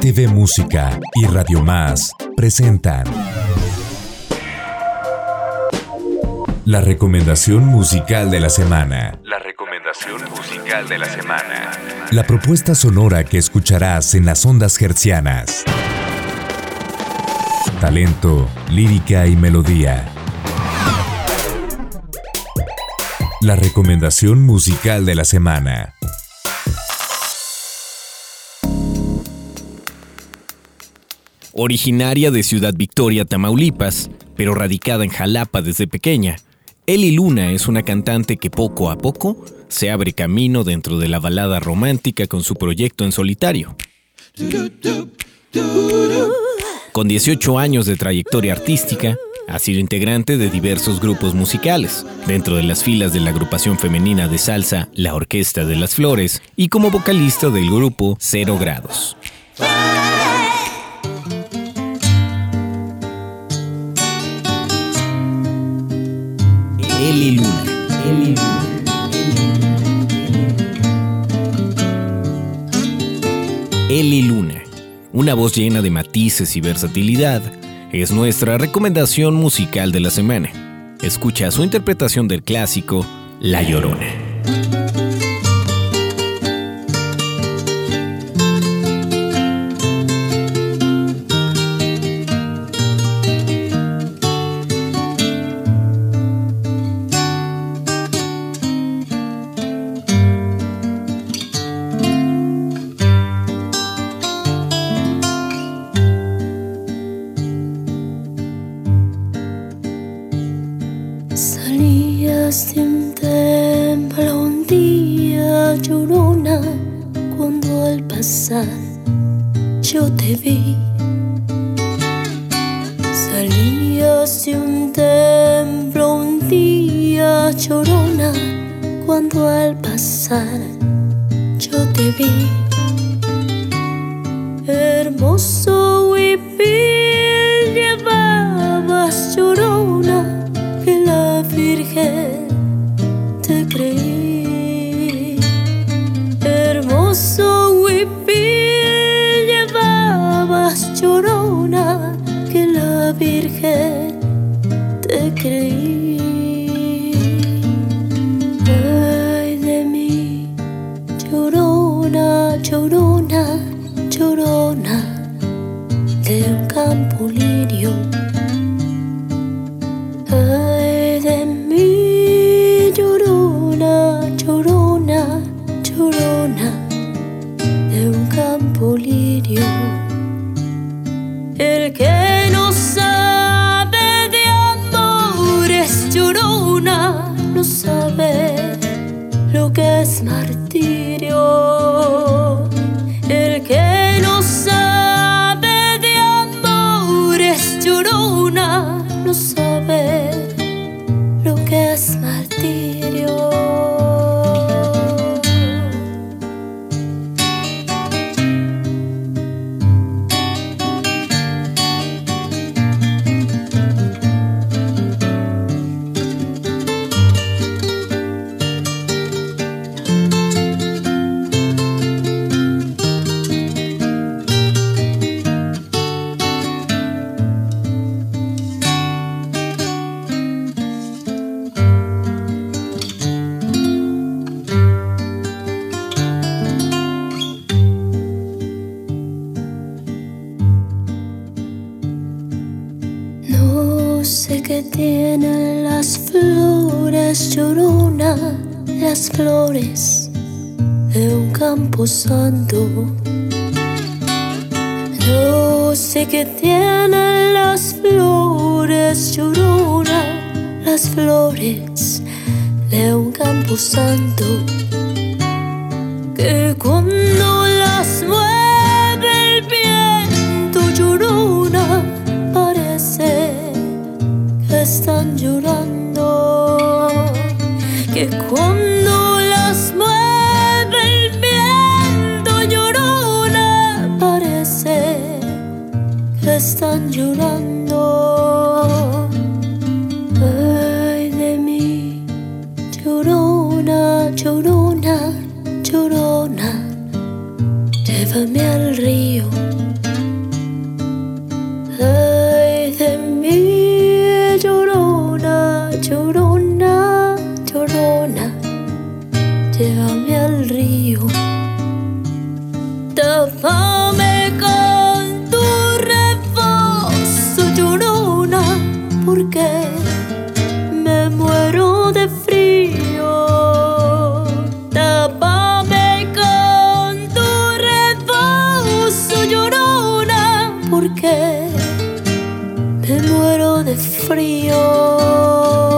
TV Música y Radio Más presentan la recomendación musical de la semana. La recomendación musical de la semana. La propuesta sonora que escucharás en las ondas hercianas. Talento, lírica y melodía. La recomendación musical de la semana. Originaria de Ciudad Victoria, Tamaulipas, pero radicada en Jalapa desde pequeña, Eli Luna es una cantante que poco a poco se abre camino dentro de la balada romántica con su proyecto en solitario. Con 18 años de trayectoria artística, ha sido integrante de diversos grupos musicales, dentro de las filas de la agrupación femenina de salsa La Orquesta de las Flores y como vocalista del grupo Cero Grados. Eli Luna. Eli Luna. Eli Luna, una voz llena de matices y versatilidad, es nuestra recomendación musical de la semana. Escucha su interpretación del clásico La Llorona. Llorona cuando al pasar yo te vi. Salías de un templo un día llorona cuando al pasar yo te vi. Hermoso y creí. Ay de mí, llorona, llorona, llorona de un campo lirio. Ay de mí, llorona, llorona, llorona de un campo lirio. El que tienen las flores llorona, las flores de un campo santo. No sé qué tienen las flores llorona, las flores de un campo santo. Que cuando porque me muero de frío.